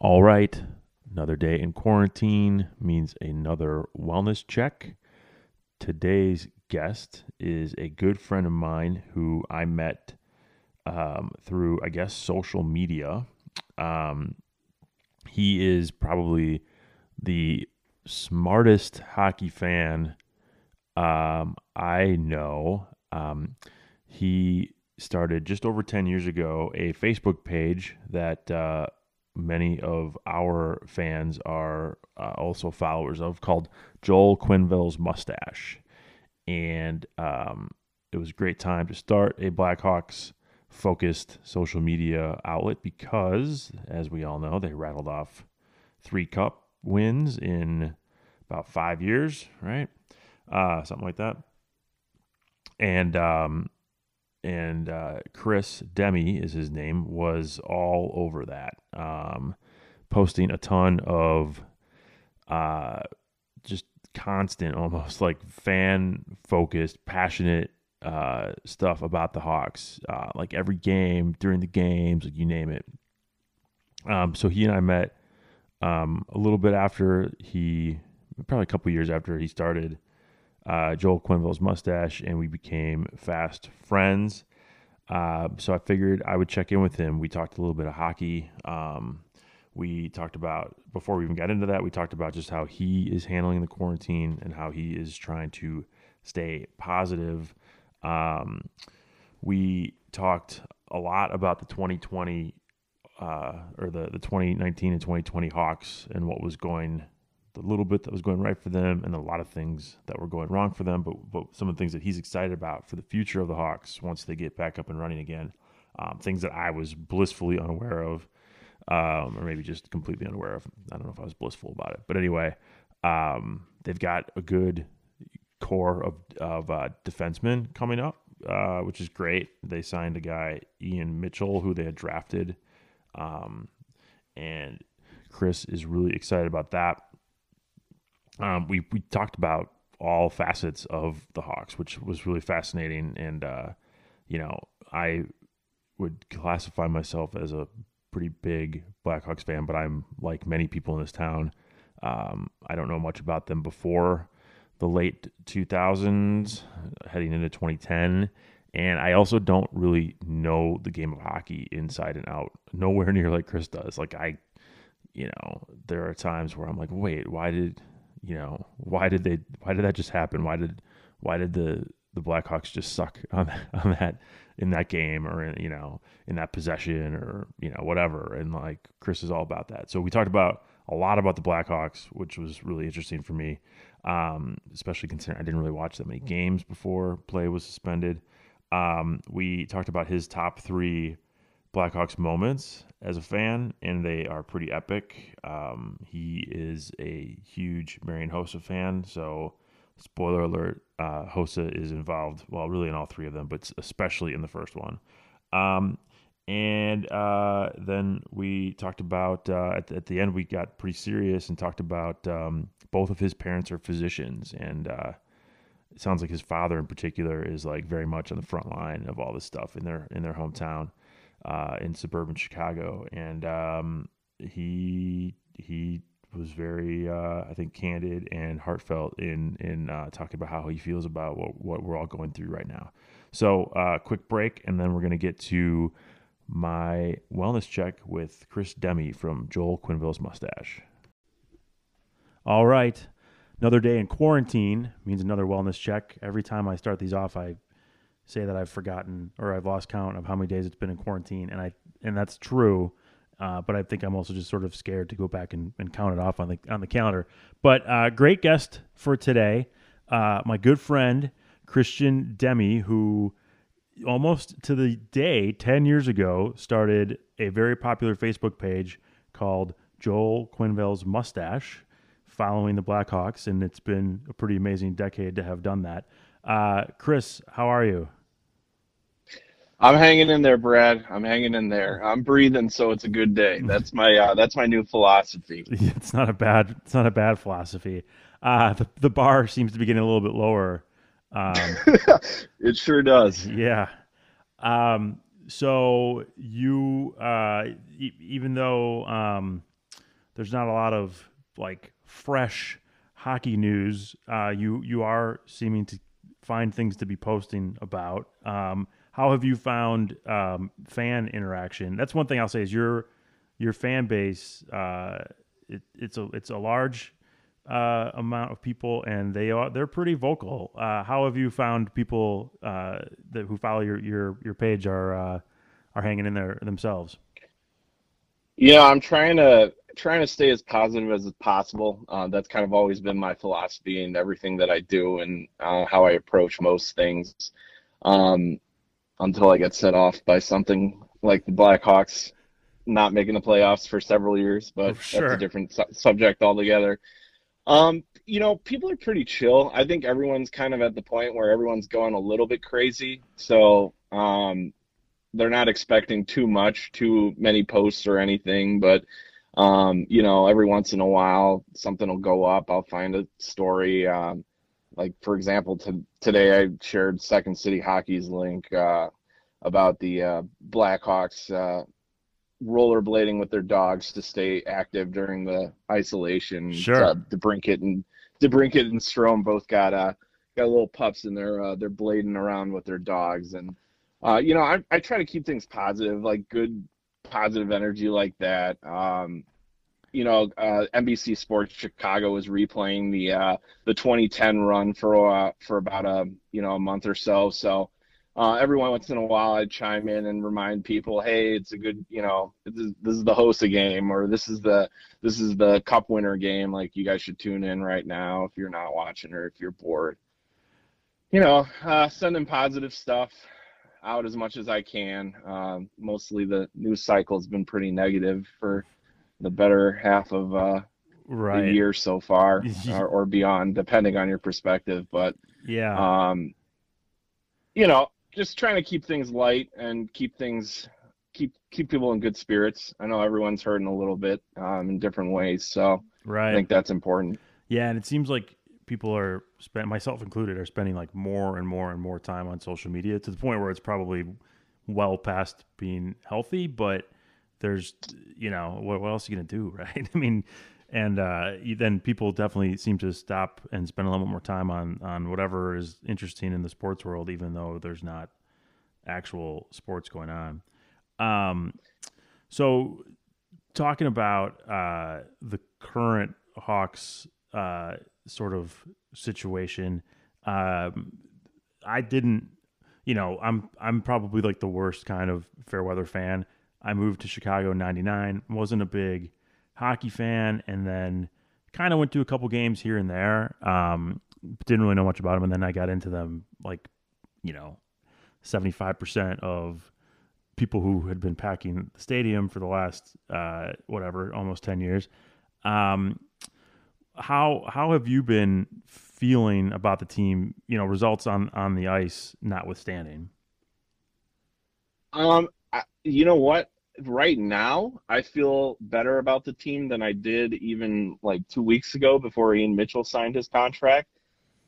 All right. Another day in quarantine means another wellness check. Today's guest is a good friend of mine who I met um, through, I guess, social media. Um, he is probably the smartest hockey fan um, I know. Um, he started just over 10 years ago a Facebook page that uh, many of our fans are uh, also followers of called Joel Quenneville's Mustache. And um, it was a great time to start a Blackhawks focused social media outlet because, as we all know, they rattled off three cup wins in about five years, right? Uh, something like that. And um, and uh, Chris Deme is his name, was all over that, um, posting a ton of uh, just constant, almost like fan focused, passionate uh, stuff about the Hawks, uh, like every game, during the games, like you name it. Um, so he and I met um, a little bit after he, probably a couple years after he started uh, Joel Quenneville's mustache, and we became fast friends. Uh, so I figured I would check in with him. We talked a little bit of hockey. Um, we talked about before we even got into that. We talked about just how he is handling the quarantine and how he is trying to stay positive. Um, we talked a lot about the 2020 uh, or the the 2019 and 2020 Hawks and what was going the little bit that was going right for them and a lot of things that were going wrong for them, but, but some of the things that he's excited about for the future of the Hawks once they get back up and running again. Um, things that I was blissfully unaware of, um, or maybe just completely unaware of. I don't know if I was blissful about it, but anyway, um, they've got a good core of of uh, defensemen coming up, uh, which is great. They signed a guy Ian Mitchell who they had drafted, um, and Chris is really excited about that um, we we talked about all facets of the Hawks, which was really fascinating. And uh, you know, I would classify myself as a pretty big Blackhawks fan, but I'm like many people in this town. Um, I don't know much about them before the late 2000s, heading into 2010. And I also don't really know the game of hockey inside and out, nowhere near like Chris does. Like, I, you know, there are times where I'm like, wait, why did you know, why did they? Why did that just happen? Why did why did the the Blackhawks just suck on that, on that in that game or in, you know in that possession or you know whatever? And like Chris is all about that. So we talked about a lot about the Blackhawks, which was really interesting for me, um, especially considering I didn't really watch that many games before play was suspended. Um, we talked about his top three Blackhawks moments as a fan, and they are pretty epic. Um, he is a huge Marian Hossa fan, so spoiler alert: uh, Hossa is involved. Well, really in all three of them, but especially in the first one. Um, and uh, then we talked about uh, at, the, at, the, end we got pretty serious and talked about um, both of his parents are physicians, and uh, it sounds like his father in particular is like very much on the front line of all this stuff in their in their hometown uh, in suburban Chicago, and um, he he was very uh, I think candid and heartfelt in in uh, talking about how he feels about what, what we're all going through right now. So uh, quick break, and then we're gonna get to my wellness check with Chris Deme from Joel Quenneville's Mustache. All right. Another day in quarantine means another wellness check. Every time I start these off, I say that I've forgotten or I've lost count of how many days it's been in quarantine, and I and that's true. Uh, but I think I'm also just sort of scared to go back and, and count it off on the on the calendar. But uh, great guest for today, uh, my good friend Christian Deme, who almost to the day ten years ago started a very popular Facebook page called Joel Quenneville's Mustache, following the Blackhawks, and it's been a pretty amazing decade to have done that. Uh, Chris, how are you? I'm hanging in there, Brad. I'm hanging in there. I'm breathing, so it's a good day. That's my uh, that's my new philosophy. It's not a bad it's not a bad philosophy. Uh, the the bar seems to be getting a little bit lower. Um, it sure does. Yeah. Um, so you uh, e- even though um, there's not a lot of like fresh hockey news. Uh, you you are seeming to find things to be posting about. Um, how have you found um, fan interaction? That's one thing I'll say is your your fan base. Uh, it, it's a it's a large uh, amount of people, and they are they're pretty vocal. Uh, how have you found people uh, that who follow your your your page are uh, are hanging in there themselves? Yeah, I'm trying to trying to stay as positive as possible. Uh, that's kind of always been my philosophy in everything that I do and how I approach most things. Um, until I get set off by something like the Blackhawks not making the playoffs for several years, but sure. that's a different su- subject altogether. Um, you know, people are pretty chill. I think everyone's kind of at the point where everyone's going a little bit crazy. So, um, they're not expecting too much, too many posts or anything, but um, you know, every once in a while something will go up. I'll find a story. Um, like for example, to, today I shared Second City Hockey's link uh, about the uh, Blackhawks uh, rollerblading with their dogs to stay active during the isolation. Sure. Uh, DeBrincat and DeBrincat and Strome both got uh got little pups and they're uh, they're blading around with their dogs and uh, you know I I try to keep things positive like good positive energy like that. Um, you know, uh, NBC Sports Chicago was replaying the uh, the 2010 run for uh, for about a you know a month or so. So uh, every once in a while I'd chime in and remind people, hey, it's a good, you know, this is, this is the game or this is the this is the Cup winner game. Like you guys should tune in right now if you're not watching or if you're bored. You know, uh, sending positive stuff out as much as I can. Um, mostly the news cycle has been pretty negative for the better half of uh, right. the year so far or, or beyond, depending on your perspective. But yeah, um, you know, just trying to keep things light and keep things keep keep people in good spirits. I know everyone's hurting a little bit um, in different ways, so right. I think that's important. Yeah, and it seems like people are spend myself included are spending like more and more and more time on social media to the point where it's probably well past being healthy, but there's you know what, what else are you gonna do, right? I mean, and uh, then people definitely seem to stop and spend a little bit more time on on whatever is interesting in the sports world, even though there's not actual sports going on. Um, so talking about uh, the current Hawks uh, sort of situation, um, I didn't. You know, I'm I'm probably like the worst kind of fair weather fan. I moved to Chicago in '99. wasn't a big hockey fan, and then kind of went to a couple games here and there. Um, didn't really know much about them, and then I got into them like, you know, seventy five percent of people who had been packing the stadium for the last uh, whatever almost ten years. Um, how how have you been feeling about the team? You know, results on on the ice notwithstanding. Um, you know what? right now, I feel better about the team than I did even like two weeks ago before Ian Mitchell signed his contract.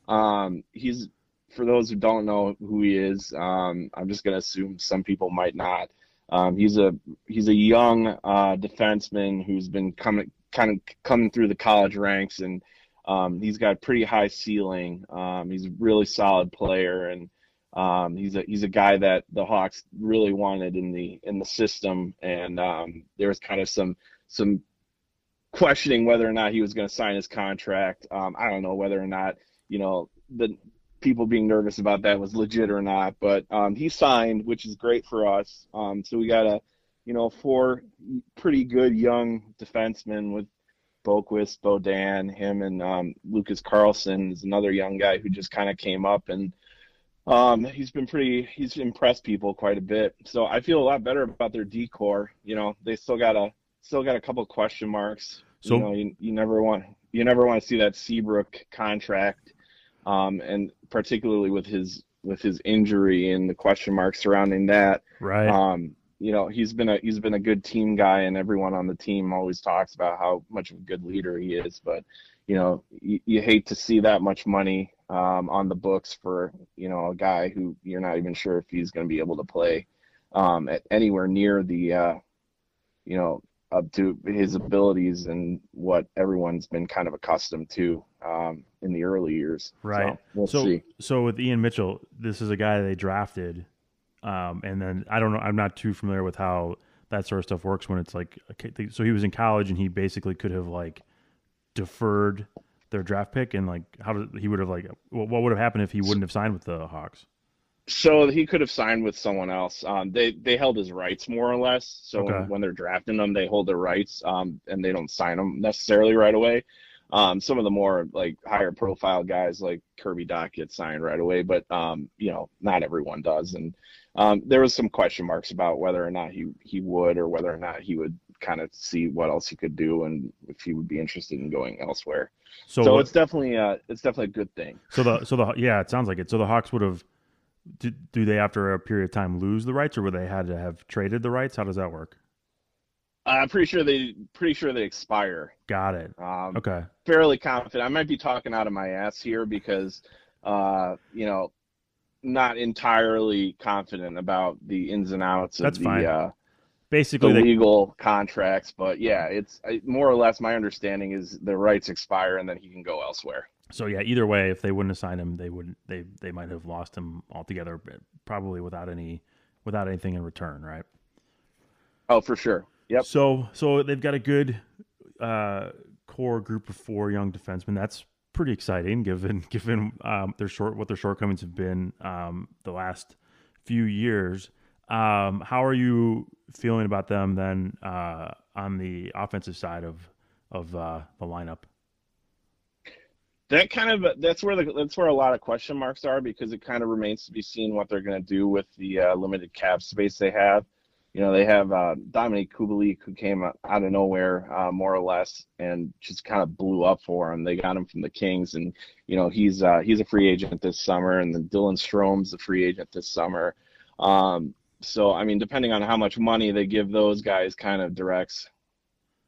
Um, he's for those who don't know who he is. Um, I'm just gonna assume some people might not. Um, he's a he's a young uh, defenseman who's been coming kind of coming through the college ranks, and um, he's got pretty high ceiling. Um, he's a really solid player, and um, he's a he's a guy that the Hawks really wanted in the in the system, and um, there was kind of some some questioning whether or not he was going to sign his contract. Um, I don't know whether or not you know the people being nervous about that was legit or not, but um, he signed, which is great for us. Um, so we got a you know four pretty good young defensemen with Boqvist, Beaudin, him, and um, Lucas Carlsson is another young guy who just kind of came up and um, he's been pretty. He's impressed people quite a bit. So I feel a lot better about their decor. You know, they still got a still got a couple question marks. So you know, you, you never want you never want to see that Seabrook contract, um, and particularly with his with his injury and the question marks surrounding that. Right. Um, you know, he's been a he's been a good team guy, and everyone on the team always talks about how much of a good leader he is. But you know, you, you hate to see that much money um, on the books for you know a guy who you're not even sure if he's going to be able to play um, at anywhere near the uh, you know up to his abilities and what everyone's been kind of accustomed to um, in the early years. Right. So we'll so, see. so with Ian Mitchell, this is a guy they drafted, um, and then I don't know. I'm not too familiar with how that sort of stuff works when it's like. Okay, so he was in college and he basically could have like deferred their draft pick and like how did he would have like what would have happened if he wouldn't have signed with the Hawks? So he could have signed with someone else. Um, they they held his rights more or less. So Okay. when, when they're drafting them, they hold their rights, um, and they don't sign them necessarily right away. Um, some of the more like higher profile guys like Kirby Dach get signed right away, but um, you know not everyone does. And um, there was some question marks about whether or not he he would or whether or not he would kind of see what else he could do and if he would be interested in going elsewhere. So, So, it's definitely uh it's definitely a good thing. so the so the yeah, it sounds like it. So the Hawks would have. Do, do they after a period of time lose the rights, or would they had to have traded the rights? How does that work? I'm pretty sure they pretty sure they expire. Got it. Um, Okay. fairly confident. I might be talking out of my ass here because, uh, you know, not entirely confident about the ins and outs of That's the fine. uh, the Basically, they, legal contracts. But yeah, it's I, more or less my understanding is the rights expire and then he can go elsewhere. So yeah, either way, if they wouldn't have signed him, they would they they might have lost him altogether, probably without any without anything in return, right? Oh, for sure. Yep. So so they've got a good uh, core group of four young defensemen. That's pretty exciting, given given um, their short what their shortcomings have been um, the last few years. Um, how are you feeling about them then uh, on the offensive side of of uh, the lineup? that kind of that's where the that's where a lot of question marks are because it kind of remains to be seen what they're going to do with the uh, limited cap space they have. You know, they have uh, Dominik Kubalik who came out of nowhere, uh, more or less, and just kind of blew up for them. They got him from the Kings, and you know he's uh, he's a free agent this summer, and then Dylan Strome's a free agent this summer. Um, so I mean, depending on how much money they give those guys, kind of directs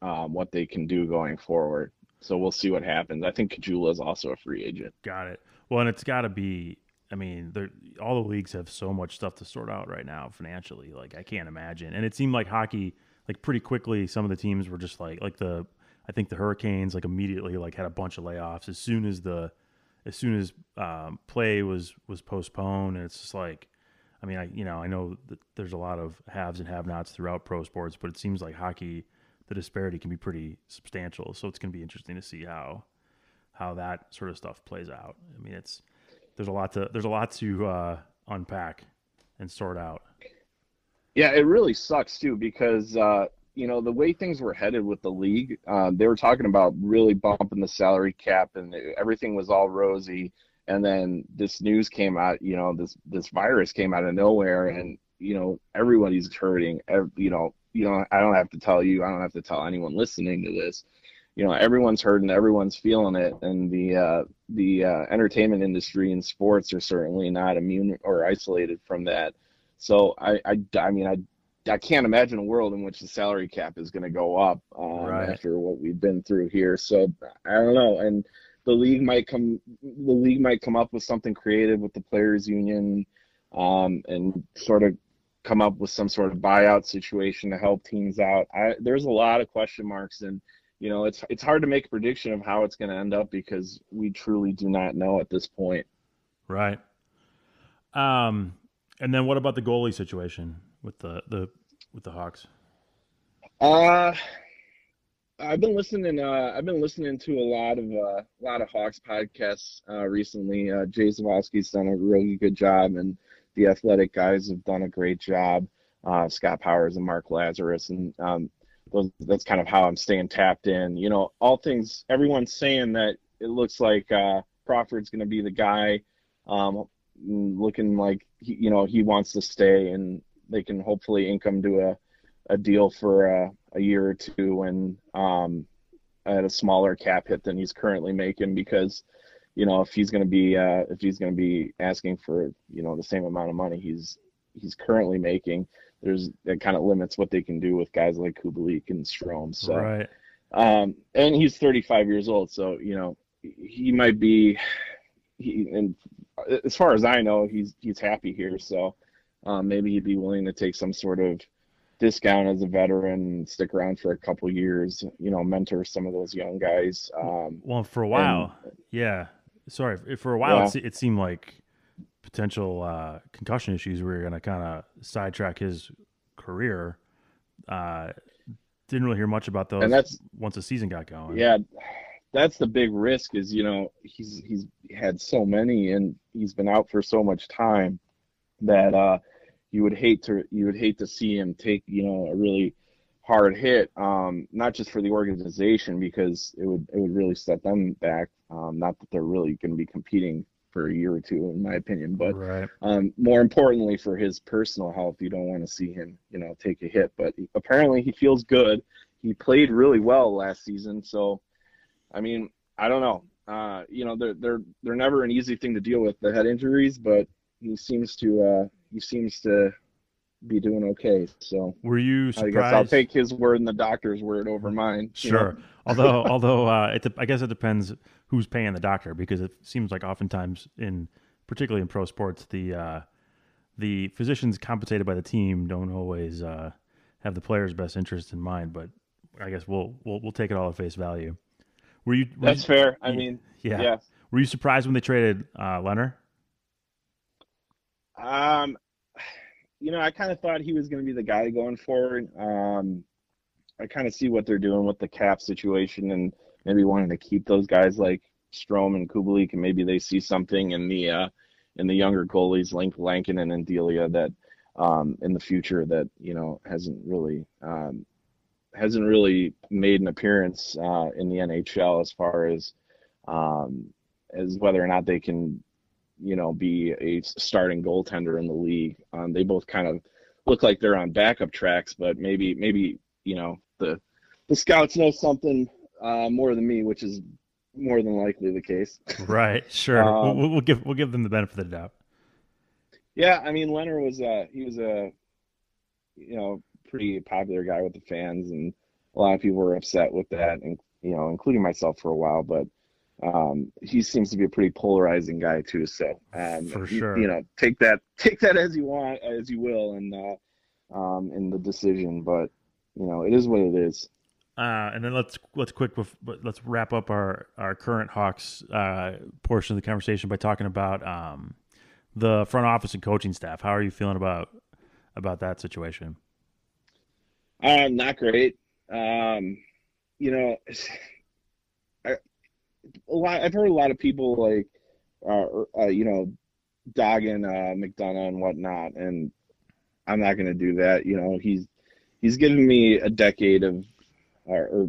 um, what they can do going forward. So we'll see what happens. I think Caggiula is also a free agent. Got it. Well, and it's got to be. I mean, all the leagues have so much stuff to sort out right now financially. Like I can't imagine. And it seemed like hockey, like pretty quickly, some of the teams were just like, like the, I think the Hurricanes, like immediately, like had a bunch of layoffs as soon as the, as soon as um, play was was postponed. And it's just like, I mean, I you know I know that there's a lot of haves and have-nots throughout pro sports, but it seems like hockey, the disparity can be pretty substantial. So it's going to be interesting to see how how that sort of stuff plays out. I mean, it's there's a lot to there's a lot to uh, unpack and sort out. Yeah, it really sucks too because uh, you know the way things were headed with the league, uh, they were talking about really bumping the salary cap and everything was all rosy. And then this news came out, you know, this this virus came out of nowhere, and you know everybody's hurting. You know, you know, I don't have to tell you, I don't have to tell anyone listening to this. You know, everyone's hurting, everyone's feeling it, and the uh, the uh, entertainment industry and sports are certainly not immune or isolated from that. So I, I, I mean, I, I can't imagine a world in which the salary cap is going to go up um, Right. after what we've been through here. So I don't know, and the league might come, the league might come up with something creative with the players' union, um, and sort of come up with some sort of buyout situation to help teams out. I, there's a lot of question marks, and you know, it's it's hard to make a prediction of how it's going to end up because we truly do not know at this point. Right. Um, and then what about the goalie situation with the the with the Hawks? Uh, I've been listening. Uh, I've been listening to a lot of uh, a lot of Hawks podcasts uh, recently. Uh, Jay Zawaski's done a really good job, and the Athletic guys have done a great job. Uh, Scott Powers and Mark Lazerus, and um, those, that's kind of how I'm staying tapped in. You know, all things. Everyone's saying that it looks like uh, Crawford's going to be the guy, um, looking like he, you know he wants to stay, and they can hopefully ink him to a a deal for a, a year or two and um, at a smaller cap hit than he's currently making because you know if he's going to be uh, if he's going to be asking for you know the same amount of money he's he's currently making there's that kind of limits what they can do with guys like Kubalik and Strome so Right. um, and he's 35 years old so you know he might be he and as far as I know he's he's happy here so um, maybe he'd be willing to take some sort of discount as a veteran, stick around for a couple years, you know, mentor some of those young guys. Um, well, for a while, and, yeah. Sorry, for a while yeah. it, it, seemed like potential uh, concussion issues were going to kind of sidetrack his career. Uh, didn't really hear much about those. And that's once the season got going. Yeah, that's the big risk. Is you know he's he's had so many and he's been out for so much time that uh, you would hate to you would hate to see him take you know a really hard hit, um, not just for the organization because it would it would really set them back. Um, not that they're really going to be competing for a year or two, in my opinion, but right. um, more importantly for his personal health, you don't want to see him you know take a hit. But apparently he feels good. He played really well last season, so I mean I don't know. Uh, you know they're they're they're never an easy thing to deal with the head injuries, but he seems to uh, he seems to be doing okay. So were you surprised? I guess I'll take his word and the doctor's word over mine. Sure. although although uh, it I guess it depends who's paying the doctor because it seems like oftentimes in particularly in pro sports the uh, the physicians compensated by the team don't always uh, have the player's best interest in mind. But I guess we'll we'll we'll take it all at face value. Were you? Were That's you, fair. I mean, yeah. yeah. Were you surprised when they traded uh, Lehner? Um, you know, I kind of thought he was going to be the guy going forward. Um, I kind of see what they're doing with the cap situation and maybe wanting to keep those guys like Strome and Kubalik, and maybe they see something in the uh, in the younger goalies, Link Lankinen and Delia, that um, in the future that you know hasn't really um, hasn't really made an appearance uh, in the NHL as far as um, as whether or not they can you know, be a starting goaltender in the league. Um, they both kind of look like they're on backup tracks, but maybe maybe you know the the scouts know something uh, more than me, which is more than likely the case. Right. Sure. um, we'll, we'll, give we'll give them the benefit of the doubt. Yeah, I mean Lehner was uh he was a you know pretty popular guy with the fans, and a lot of people were upset with that, and you know including myself for a while, but um, he seems to be a pretty polarizing guy too. So um, for sure, you, you, know, take that take that as you want, as you will, and uh, um, in the decision. But you know, it is what it is. Uh, and then let's let's quick let's wrap up our our current Hawks uh, portion of the conversation by talking about um, the front office and coaching staff. How are you feeling about about that situation? Um, not great. Um, you know, a lot. I've heard a lot of people like, uh, uh, you know, dogging uh, McDonough and whatnot, and I'm not going to do that. You know, he's he's given me a decade of, or, or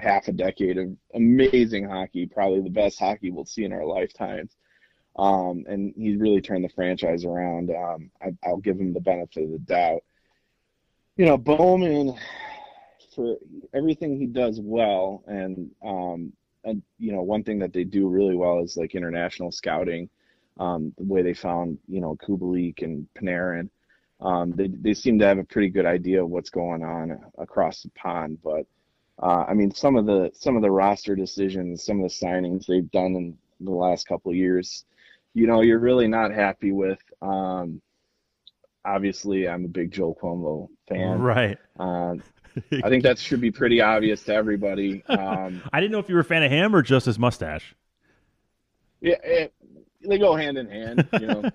half a decade of amazing hockey, probably the best hockey we'll see in our lifetimes. Um, and he's really turned the franchise around. Um, I, will give him the benefit of the doubt. You know, Bowman, for everything he does well, and um, and you know one thing that they do really well is like international scouting. Um, the way they found you know Kubalik and Panarin, um, they they seem to have a pretty good idea of what's going on across the pond. But uh, I mean, some of the some of the roster decisions, some of the signings they've done in the last couple of years, you know, you're really not happy with. Um, obviously, I'm a big Joe Quenneville fan. Right. Uh, I think that should be pretty obvious to everybody. Um, I didn't know if you were a fan of him or just his mustache. Yeah, it, they go hand in hand, you know.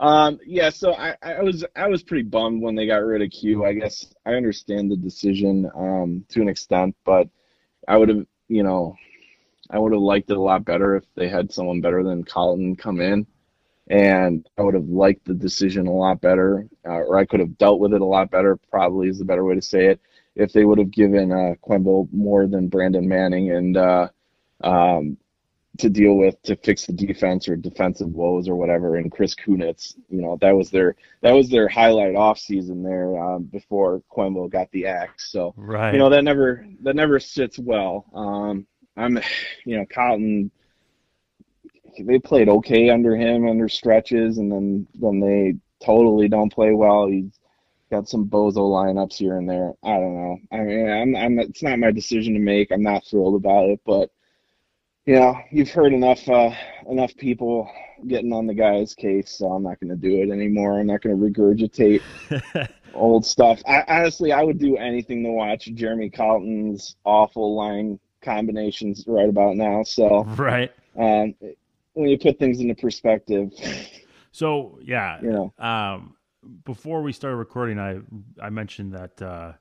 um, yeah, so I, I was I was pretty bummed when they got rid of Q. I guess I understand the decision um, to an extent, but I would have, you know, I would have liked it a lot better if they had someone better than Colliton come in and I would have liked the decision a lot better, uh, or I could have dealt with it a lot better. Probably is the better way to say it. If they would have given uh, more than Brandon Manning and uh, um, to deal with to fix the defense or defensive woes or whatever, and Chris Kunitz, you know, that was their that was their highlight off season there um, before Quenneville got the axe. So right. you know that never that never sits well. Um, I'm, you know, Colliton they played okay under him under stretches, and then when they totally don't play well, he's got some bozo lineups here and there. I don't know. I mean, I'm, I'm it's not my decision to make. I'm not thrilled about it, but you know, you've heard enough uh, enough people getting on the guy's case, so I'm not going to do it anymore. I'm not going to regurgitate old stuff. I, honestly, I would do anything to watch Jeremy Colliton's awful line combinations right about now. So right, um, when you put things into perspective. So yeah, you know, um, before we started recording, I I mentioned that uh,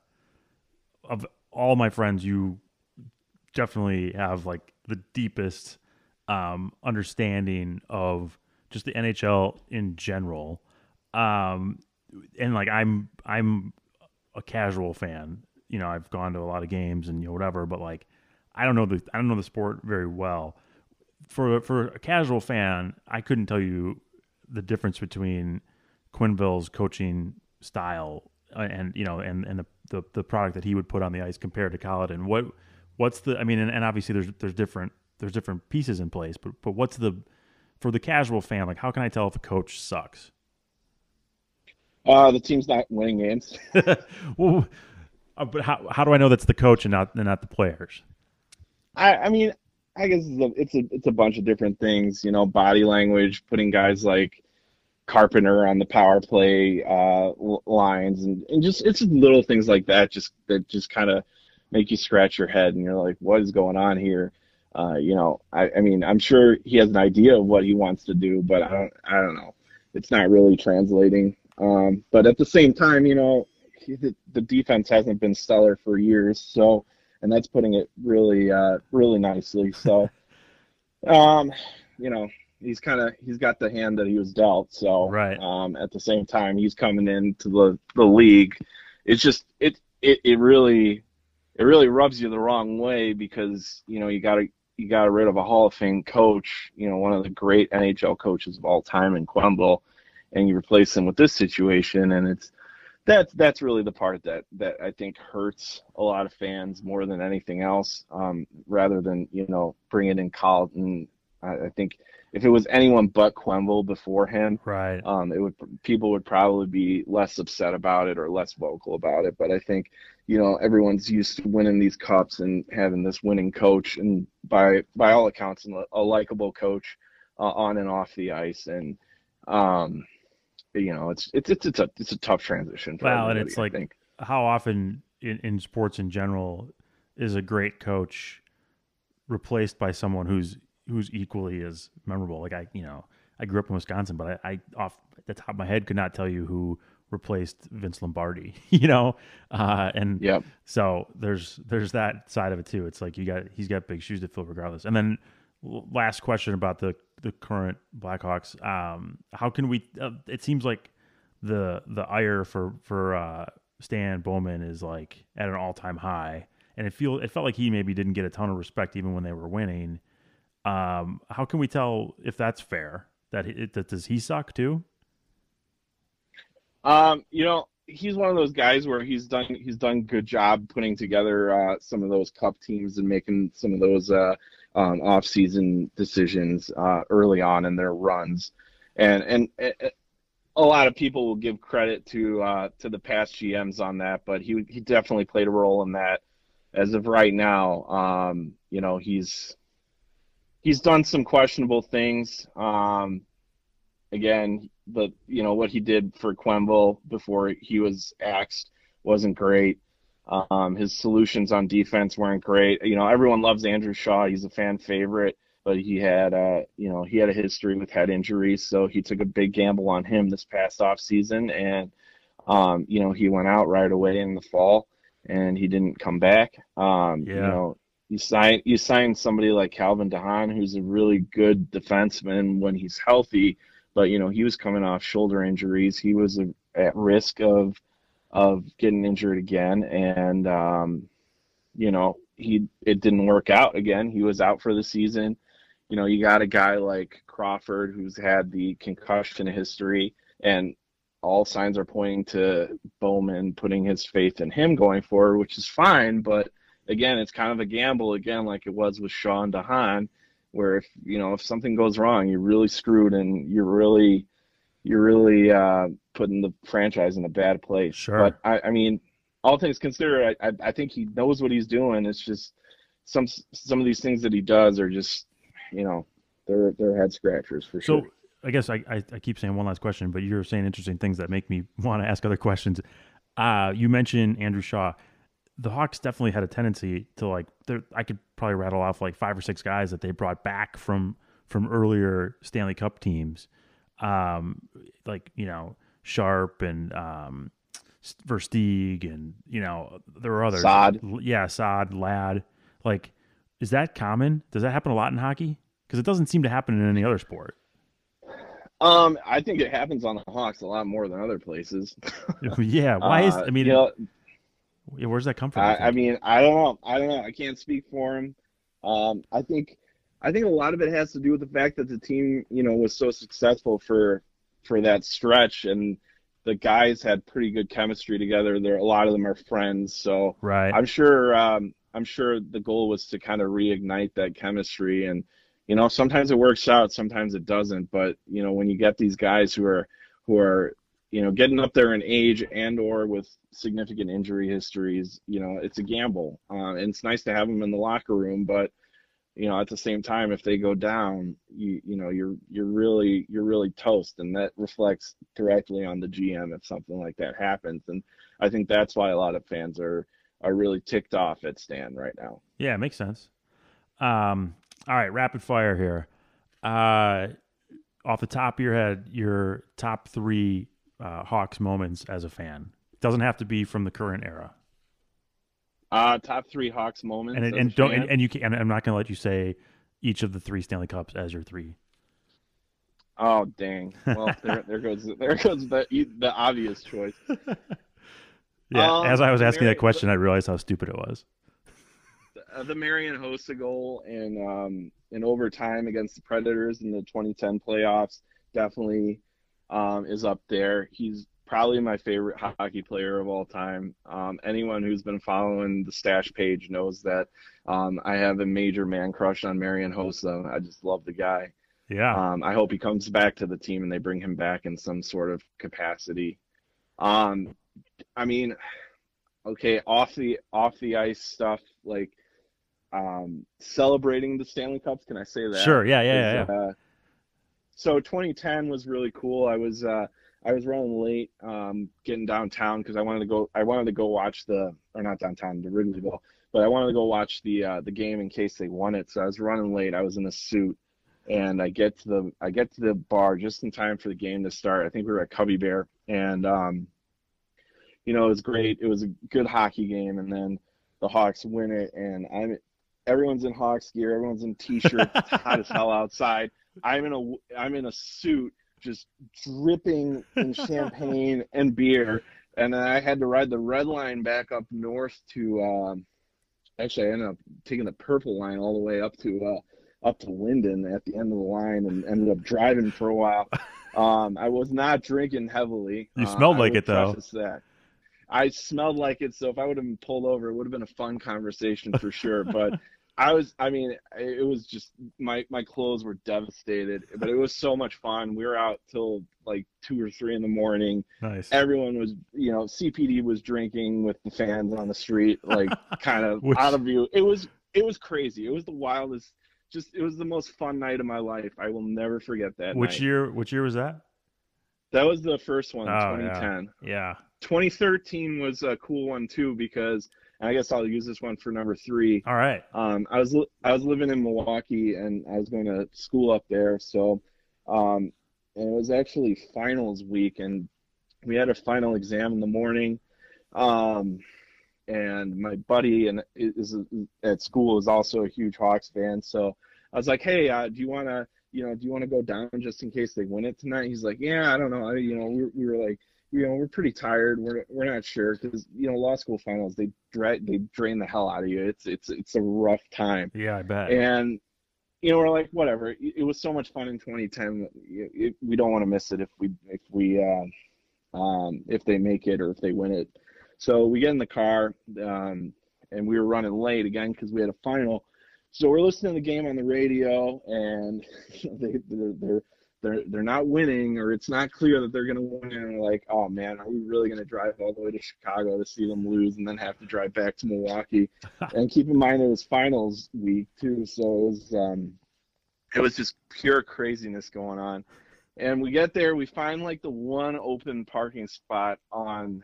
of all my friends, you definitely have like the deepest um, understanding of just the NHL in general. Um, and like I'm I'm a casual fan. You know, I've gone to a lot of games and you know whatever, but like I don't know the I don't know the sport very well. For for a casual fan, I couldn't tell you the difference between Quenneville's coaching style uh, and you know and and the, the, the product that he would put on the ice compared to Colliton. What what's the I mean and, and obviously there's there's different there's different pieces in place, but but what's the for the casual fan like how can I tell if a coach sucks? Uh, the team's not winning games. well, uh, but how how do I know that's the coach and not and not the players? I I mean I guess it's a, it's a it's a bunch of different things. You know, body language, putting guys like Carpenter on the power play uh, lines, and, and just it's just little things like that, just that just kind of make you scratch your head, and you're like, what is going on here? Uh, you know, I, I mean, I'm sure he has an idea of what he wants to do, but I don't I don't know. It's not really translating. Um, but at the same time, you know, the, the defense hasn't been stellar for years, so and that's putting it really, uh, really nicely. So, um, you know, he's kind of he's got the hand that he was dealt. So, right. Um, at the same time, he's coming into the the league. It's just it it it really it really rubs you the wrong way because you know you got to you got rid of a Hall of Fame coach, you know, one of the great NHL coaches of all time in Quenneville, and you replace him with this situation, and it's that's that's really the part that that I think hurts a lot of fans more than anything else. Um, rather than you know bringing in Colliton, I, I think if it was anyone but Quenneville before him, right, um, it would people would probably be less upset about it or less vocal about it. But I think you know everyone's used to winning these cups and having this winning coach, and by by all accounts, a likable coach uh, on and off the ice, and um, you know, it's it's it's it's a it's a tough transition. Well, and it's like how often in, in sports in general is a great coach replaced by someone who's who's equally as memorable. Like I, you know, I grew up in Wisconsin, but I, I off the top of my head could not tell you who replaced Vince Lombardi. You know, uh, and yep. so there's there's that side of it too. It's like you got he's got big shoes to fill regardless. And then last question about the the current Blackhawks. Um, how can we? Uh, it seems like the the ire for for uh, Stan Bowman is like at an all time high, and it feel it felt like he maybe didn't get a ton of respect even when they were winning. Um, how can we tell if that's fair? That, it, that does he suck too? Um, you know, he's one of those guys where he's done he's done good job putting together uh, some of those cup teams and making some of those uh, um, off-season decisions uh, early on in their runs, and and a lot of people will give credit to uh, to the past GMs on that, but he he definitely played a role in that. As of right now, um, you know he's he's done some questionable things. Um, again, but you know what he did for Quenneville before he was axed wasn't great. Um, his solutions on defense weren't great. You know, everyone loves Andrew Shaw. He's a fan favorite, but he had, uh, you know, he had a history with head injuries, so he took a big gamble on him this past off season, and um, you know, he went out right away in the fall, and he didn't come back. Um, yeah. You know, you sign you sign somebody like Calvin DeHaan, who's a really good defenseman when he's healthy, but you know, he was coming off shoulder injuries. He was a, at risk of of getting injured again, and um, you know he it didn't work out again. He was out for the season. You know, you got a guy like Crawford who's had the concussion history, and all signs are pointing to Bowman putting his faith in him going forward, which is fine. But again, it's kind of a gamble again, like it was with Sean DeHaan, where if you know if something goes wrong, you're really screwed, and you're really you're really uh, putting the franchise in a bad place. Sure. But I, I mean, all things considered, I, I, I think he knows what he's doing. It's just some some of these things that he does are just you know, they're they're head scratchers for sure. So sure. I guess I, I, I keep saying one last question, but you're saying interesting things that make me want to ask other questions. Uh, you mentioned Andrew Shaw. The Hawks definitely had a tendency to like. I could probably rattle off like five or six guys that they brought back from from earlier Stanley Cup teams, um, like you know Sharp and um, Versteeg, and you know there were others. Saad. yeah, Saad, Ladd. Like, is that common? Does that happen a lot in hockey? Because it doesn't seem to happen in any other sport. Um, I think it happens on the Hawks a lot more than other places. yeah, why is Uh, I mean, you know, where's that come from? I, you I mean, I don't know. I don't know. I can't speak for him. Um, I think, I think a lot of it has to do with the fact that the team, you know, was so successful for, for that stretch, and the guys had pretty good chemistry together. There, a lot of them are friends, so right. I'm sure. Um, I'm sure the goal was to kind of reignite that chemistry, and you know, sometimes it works out, sometimes it doesn't. But you know, when you get these guys who are who are you know getting up there in age and or with significant injury histories, you know, it's a gamble. Uh, and it's nice to have them in the locker room, but you know, at the same time, if they go down, you you know, you're you're really you're really toast, and that reflects directly on the GM if something like that happens. And I think that's why a lot of fans are are really ticked off at Stan right now. Yeah, makes sense. Um, all right, rapid fire here. Uh, off the top of your head, your top three uh, Hawks moments as a fan. Doesn't have to be from the current era. Uh, top three Hawks moments. And and don't and, and you can. I'm not going to let you say each of the three Stanley Cups as your three. oh dang! Well, there, there goes there goes the the obvious choice. Yeah. Um, as I was asking Mary- that question, I realized how stupid it was. Uh, the Marian Hossa goal in um, in overtime against the Predators in the 2010 playoffs definitely um, is up there. He's probably my favorite hockey player of all time. Um, anyone who's been following the stash page knows that um, I have a major man crush on Marian Hossa. I just love the guy. Yeah. Um, I hope he comes back to the team and they bring him back in some sort of capacity. Um, I mean, okay, off the off the ice stuff like um, celebrating the Stanley Cups. Can I say that? sure. Yeah. Yeah. Yeah. yeah. uh, so 2010 was really cool. I was uh, I was running late, um, getting downtown because I wanted to go. I wanted to go watch the or not downtown, the Wrigleyville, but I wanted to go watch the uh, the game in case they won it. So I was running late. I was in a suit, and I get to the I get to the bar just in time for the game to start. I think we were at Cubby Bear, and um, you know it was great. It was a good hockey game, and then the Hawks win it, and I'm everyone's in Hawks gear, everyone's in t-shirts, it's hot as hell outside. I'm in a I'm in a suit, just dripping in champagne and beer, and then I had to ride the red line back up north to. Um, actually, I ended up taking the purple line all the way up to uh, up to Linden at the end of the line, and ended up driving for a while. Um, I was not drinking heavily. You Uh, smelled I like it, though. That. I smelled like it, so if I would have been pulled over, it would have been a fun conversation for sure. But I was, I mean, it was just my my clothes were devastated, but it was so much fun. We were out till like two or three in the morning. Nice. Everyone was, you know, CPD was drinking with the fans on the street, like kind of Which- out of view. It was it was crazy. It was the wildest. Just it was the most fun night of my life. I will never forget that. Which night. year? Which year was that? That was the first one, Oh, yeah. 2010. Yeah. 2013 was a cool one too because and I guess I'll use this one for number three. All right. Um, I was I was living in Milwaukee and I was going to school up there, so um, and it was actually finals week and we had a final exam in the morning. Um, and my buddy and is at school is also a huge Hawks fan, so I was like, "Hey, uh, do you want to, you know, do you want to go down just in case they win it tonight?" He's like, "Yeah, I don't know. I, you know, we, we were like, you know, we're pretty tired. We're we're not sure because you know, law school finals they dra- they drain the hell out of you. It's it's it's a rough time." Yeah, I bet. And you know, we're like, whatever. It, it was so much fun in 2010. It, it, we don't want to miss it if we if we uh, um, if they make it or if they win it. So we get in the car, um, and we were running late again because we had a final. So we're listening to the game on the radio, and they, they're, they're they're they're not winning, or it's not clear that they're going to win. And like, oh man, are we really going to drive all the way to Chicago to see them lose, and then have to drive back to Milwaukee? and keep in mind it was finals week too, so it was um, it was just pure craziness going on. And we get there, we find like the one open parking spot on,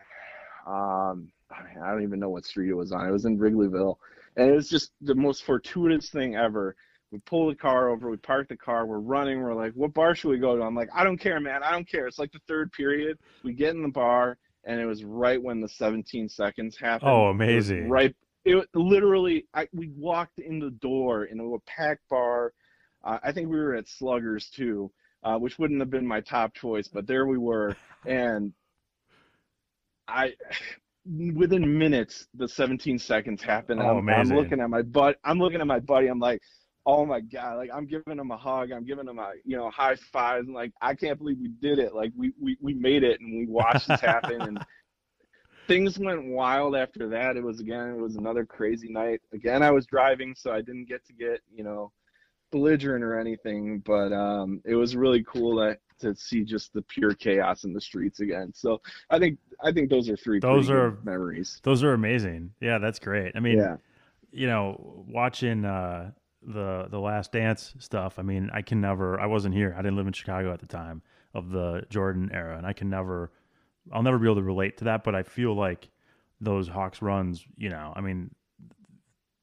um, I don't even know what street it was on. It was in Wrigleyville, and it was just the most fortuitous thing ever. We pull the car over, we park the car, we're running, we're like, what bar should we go to? I'm like, I don't care, man, I don't care. It's like the third period. We get in the bar, and it was right when the 17 seconds happened. Oh, amazing! It right, it literally, I, we walked in the door into a packed bar. Uh, I think we were at Sluggers too uh, which wouldn't have been my top choice, but there we were, and I. Within minutes, the 17 seconds happened. Oh, I'm, amazing. I'm looking at my butt. I'm looking at my buddy. I'm like, oh my god like i'm giving him a hug i'm giving him a you know high five and like i can't believe we did it like we we, we made it and we watched this happen and things went wild after that it was again it was another crazy night again i was driving so i didn't get to get you know belligerent or anything, but um, it was really cool to, to see just the pure chaos in the streets again. So I think I think those are three. Those are memories. Those are amazing. Yeah, that's great. I mean, yeah. you know, watching uh, the the Last Dance stuff. I mean, I can never. I wasn't here. I didn't live in Chicago at the time of the Jordan era, and I can never. I'll never be able to relate to that, but I feel like those Hawks runs. You know, I mean,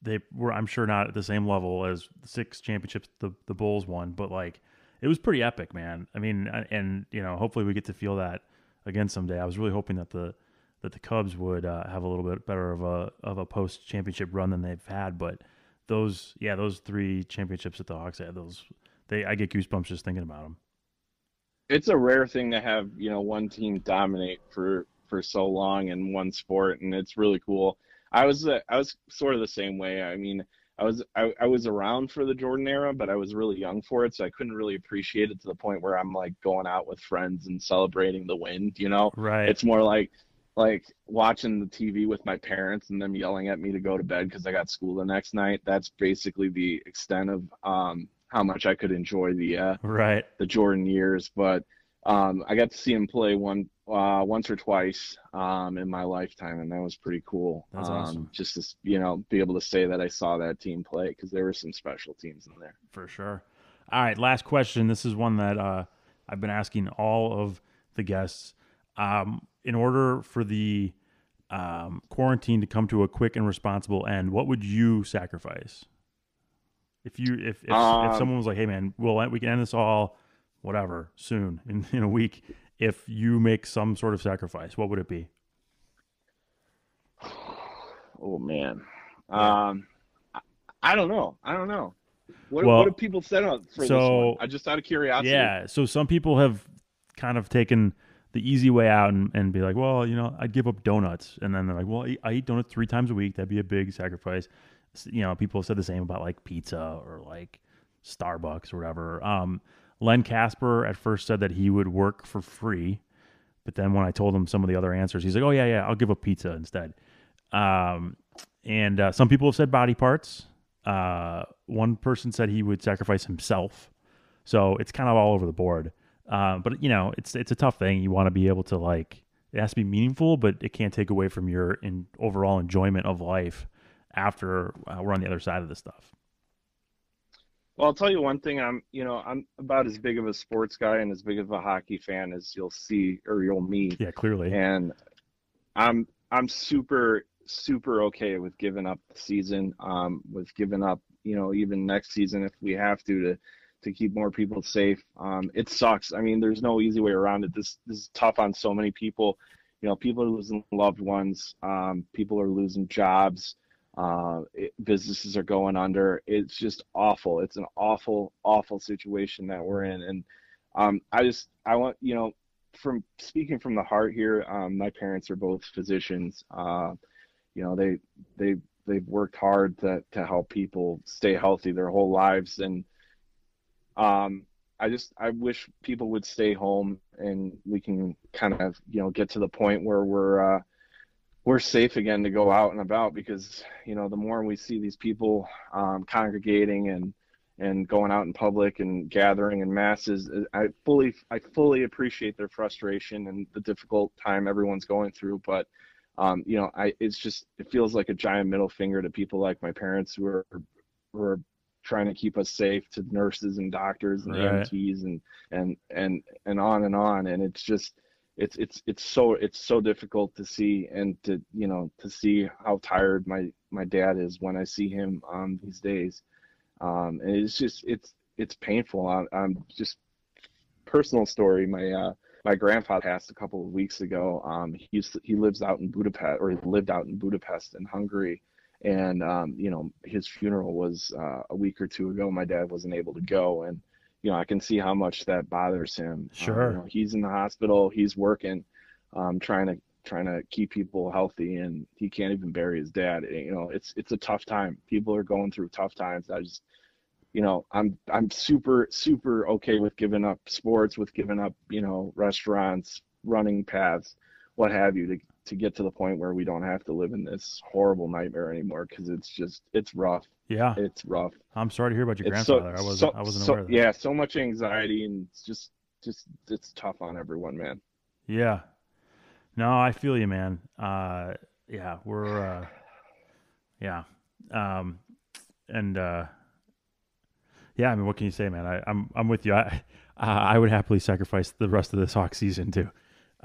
they were I'm sure not at the same level as the six championships the the Bulls won, but like it was pretty epic, man. I mean, and you know, hopefully we get to feel that again someday. I was really hoping that the that the Cubs would uh, have a little bit better of a of a post championship run than they've had, but those yeah, those three championships that the Hawks had, those they I get goosebumps just thinking about them. It's a rare thing to have you know one team dominate for for so long in one sport, and it's really cool. I was uh, I was sort of the same way. I mean, I was I, I was around for the Jordan era, but I was really young for it, so I couldn't really appreciate it to the point where I'm like going out with friends and celebrating the win. You know, right? It's more like like watching the TV with my parents and them yelling at me to go to bed because I got school the next night. That's basically the extent of um, how much I could enjoy the uh, right the Jordan years. But um, I got to see him play one uh, once or twice um, in my lifetime, and that was pretty cool. That's um, awesome. Just to you know be able to say that I saw that team play because there were some special teams in there. For sure. All right, last question. This is one that uh, I've been asking all of the guests. Um, in order for the um, quarantine to come to a quick and responsible end, what would you sacrifice? If you if if, Um, if someone was like, "Hey, man, we'll we can end this all, whatever, soon in in a week," if you make some sort of sacrifice, what would it be? Oh man, um, I, I don't know. I don't know. What, Well, what have people said on for this so- one? I just out of curiosity. Yeah. So some people have kind of taken the easy way out and, and be like, well, you know, I'd give up donuts. And then they're like, well, I eat, donuts three times a week. That'd be a big sacrifice. You know, people have said the same about like pizza or like Starbucks or whatever. Um, Len Kasper at first said that he would work for free. But then when I told him some of the other answers, he's like, oh, yeah, yeah, I'll give up pizza instead. Um, and uh, some people have said body parts. Uh, one person said he would sacrifice himself. So it's kind of all over the board. Uh, but you know, it's it's a tough thing. You want to be able to like it has to be meaningful, but it can't take away from your in, overall enjoyment of life after uh, we're on the other side of this stuff. Well, I'll tell you one thing. I'm, you know, I'm about as big of a sports guy and as big of a hockey fan as you'll see or you'll meet. Yeah, clearly. and I'm I'm super super okay with giving up the season, um, with giving up, you know, even next season if we have to to to keep more people safe. Um, it sucks. I mean, there's no easy way around it. This this is tough on so many people. You know, people are losing loved ones. Um, people are losing jobs. Uh, it, businesses are going under. It's just awful. It's an awful, awful situation that we're in. And um, I just, I want, you know, from speaking from the heart here, um, my parents are both physicians. Uh, you know, they they they've worked hard to to help people stay healthy their whole lives, and um, I just I wish people would stay home and we can kind of you know get to the point where we're uh, we're safe again to go out and about because you know the more we see these people um, congregating and and going out in public and gathering in masses i fully i fully appreciate their frustration and the difficult time everyone's going through. But um, you know i it's just it feels like a giant middle finger to people like my parents who are who are trying to keep us safe to nurses and doctors and Right. EMTs and and and and on and on. And it's just it's it's it's so it's so difficult to see and to you know to see how tired my my dad is when I see him um these days. Um and it's just it's it's painful. I'm, I'm just personal story. My uh my grandpa passed a couple of weeks ago. Um he's he lives out in Budapest or he lived out in Budapest in Hungary and um you know his funeral was uh, a week or two ago. My dad wasn't able to go. And you know I can see how much that bothers him. Um, Sure. you know, he's in the hospital. He's working um trying to trying to keep people healthy. And he can't even bury his dad. You know it's it's a tough time. People are going through tough times. I just you know i'm i'm super super okay with giving up sports with giving up you know restaurants running paths what have you to to get to the point where we don't have to live in this horrible nightmare anymore because it's just it's rough Yeah, it's rough I'm sorry to hear about your it's so, grandfather. I wasn't. so- I wasn't so- aware of that. yeah so much anxiety and it's just just it's tough on everyone man Yeah. No, I feel you, man. Uh, yeah, we're, uh, yeah. Um, and, uh, yeah, I mean, what can you say, man? I, I'm, I'm with you. I, uh, I would happily sacrifice the rest of this Hawk season too.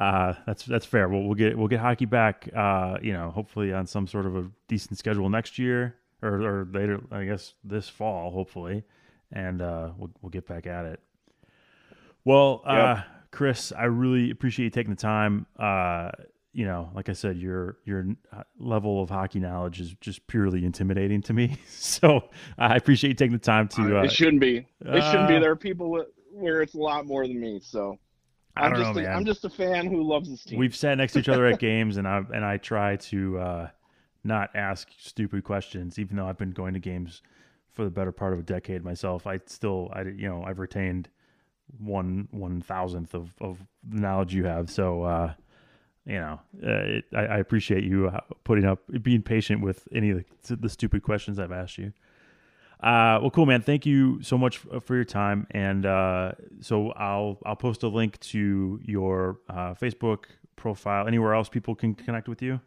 Uh, that's, that's fair. We'll, we'll get, we'll get hockey back, uh, you know, hopefully on some sort of a decent schedule next year or, or later, I guess this fall, hopefully. And, uh, we'll, we'll get back at it. Well, uh, Chris, I really appreciate you taking the time. Uh, you know, like I said, your your uh, level of hockey knowledge is just purely intimidating to me. So I appreciate you taking the time to. Uh, it shouldn't be. It shouldn't be. uh, There are people where it's a lot more than me. So I I'm don't just know, a. I'm just a fan who loves this team. We've sat next to each other at games, and I and I try to uh, not ask stupid questions, even though I've been going to games for the better part of a decade myself. I still, I you know, I've retained one one thousandth of of the knowledge you have. So, uh, you know, uh, it, I, I appreciate you uh, putting up, being patient with any of the, the stupid questions I've asked you. Uh, well, cool, man. Thank you so much for your time. And uh, so I'll I'll post a link to your uh, Facebook profile. Anywhere else people can connect with you?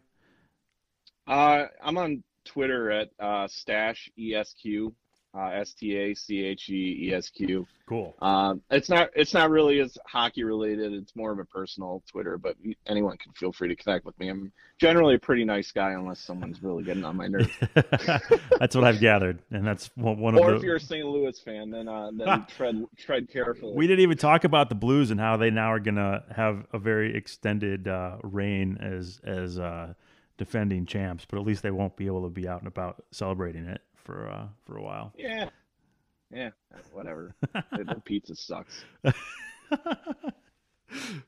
uh, I'm on Twitter at uh, Stache ESQ, uh, S T A C H E E S Q. Cool. Um, it's not it's not really as hockey related. It's more of a personal Twitter, but anyone can feel free to connect with me. I'm generally a pretty nice guy, unless someone's really getting on my nerves. that's what I've gathered, and that's one, of. or of if you're a St. Louis fan, then uh, then tread tread carefully. We didn't even talk about the Blues and how they now are gonna have a very extended uh, reign as as uh, defending champs, but at least they won't be able to be out and about celebrating it for uh, for a while. Yeah. Yeah. Whatever. the, the pizza sucks.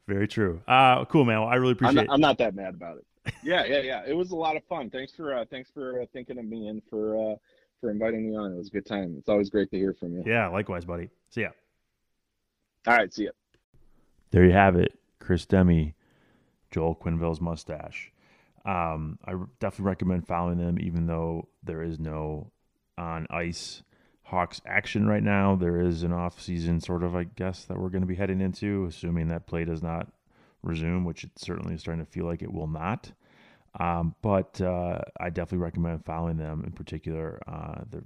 Very true. Uh, cool, man. Well, I really I'm appreciate. not, I'm not that mad about it. Yeah, yeah, yeah. It was a lot of fun. Thanks for uh, thanks for uh, thinking of me and for uh, for inviting me on. It was a good time. It's always great to hear from you. Yeah, likewise, buddy. See ya. All right, see ya. There you have it, Chris Deme, Joel Quenneville's mustache. Um, I definitely recommend following them, even though there is no on ice Hawks action right now. There is an off season sort of, I guess, that we're going to be heading into, assuming that play does not resume, which it certainly is starting to feel like it will not. Um, but uh, I definitely recommend following them in particular. Uh, the,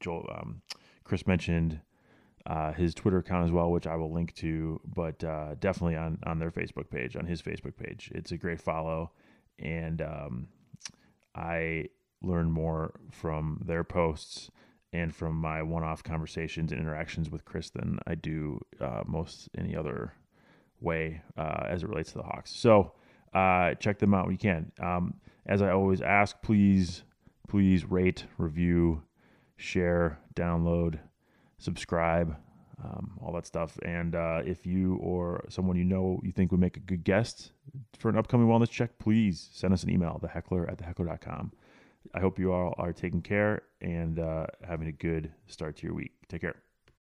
Joel, um, Chris mentioned uh, his Twitter account as well, which I will link to, but uh, definitely on, on their Facebook page, on his Facebook page. It's a great follow. And um, I learn more from their posts and from my one off conversations and interactions with Chris than I do uh, most any other way uh, as it relates to the Hawks. So uh, check them out when you can. Um, as I always ask, please, please rate, review, share, download, subscribe, um, all that stuff. And uh, if you or someone you know you think would make a good guest for an upcoming wellness check, please send us an email, theheckler at theheckler.com. I hope you all are taking care and uh, having a good start to your week. Take care.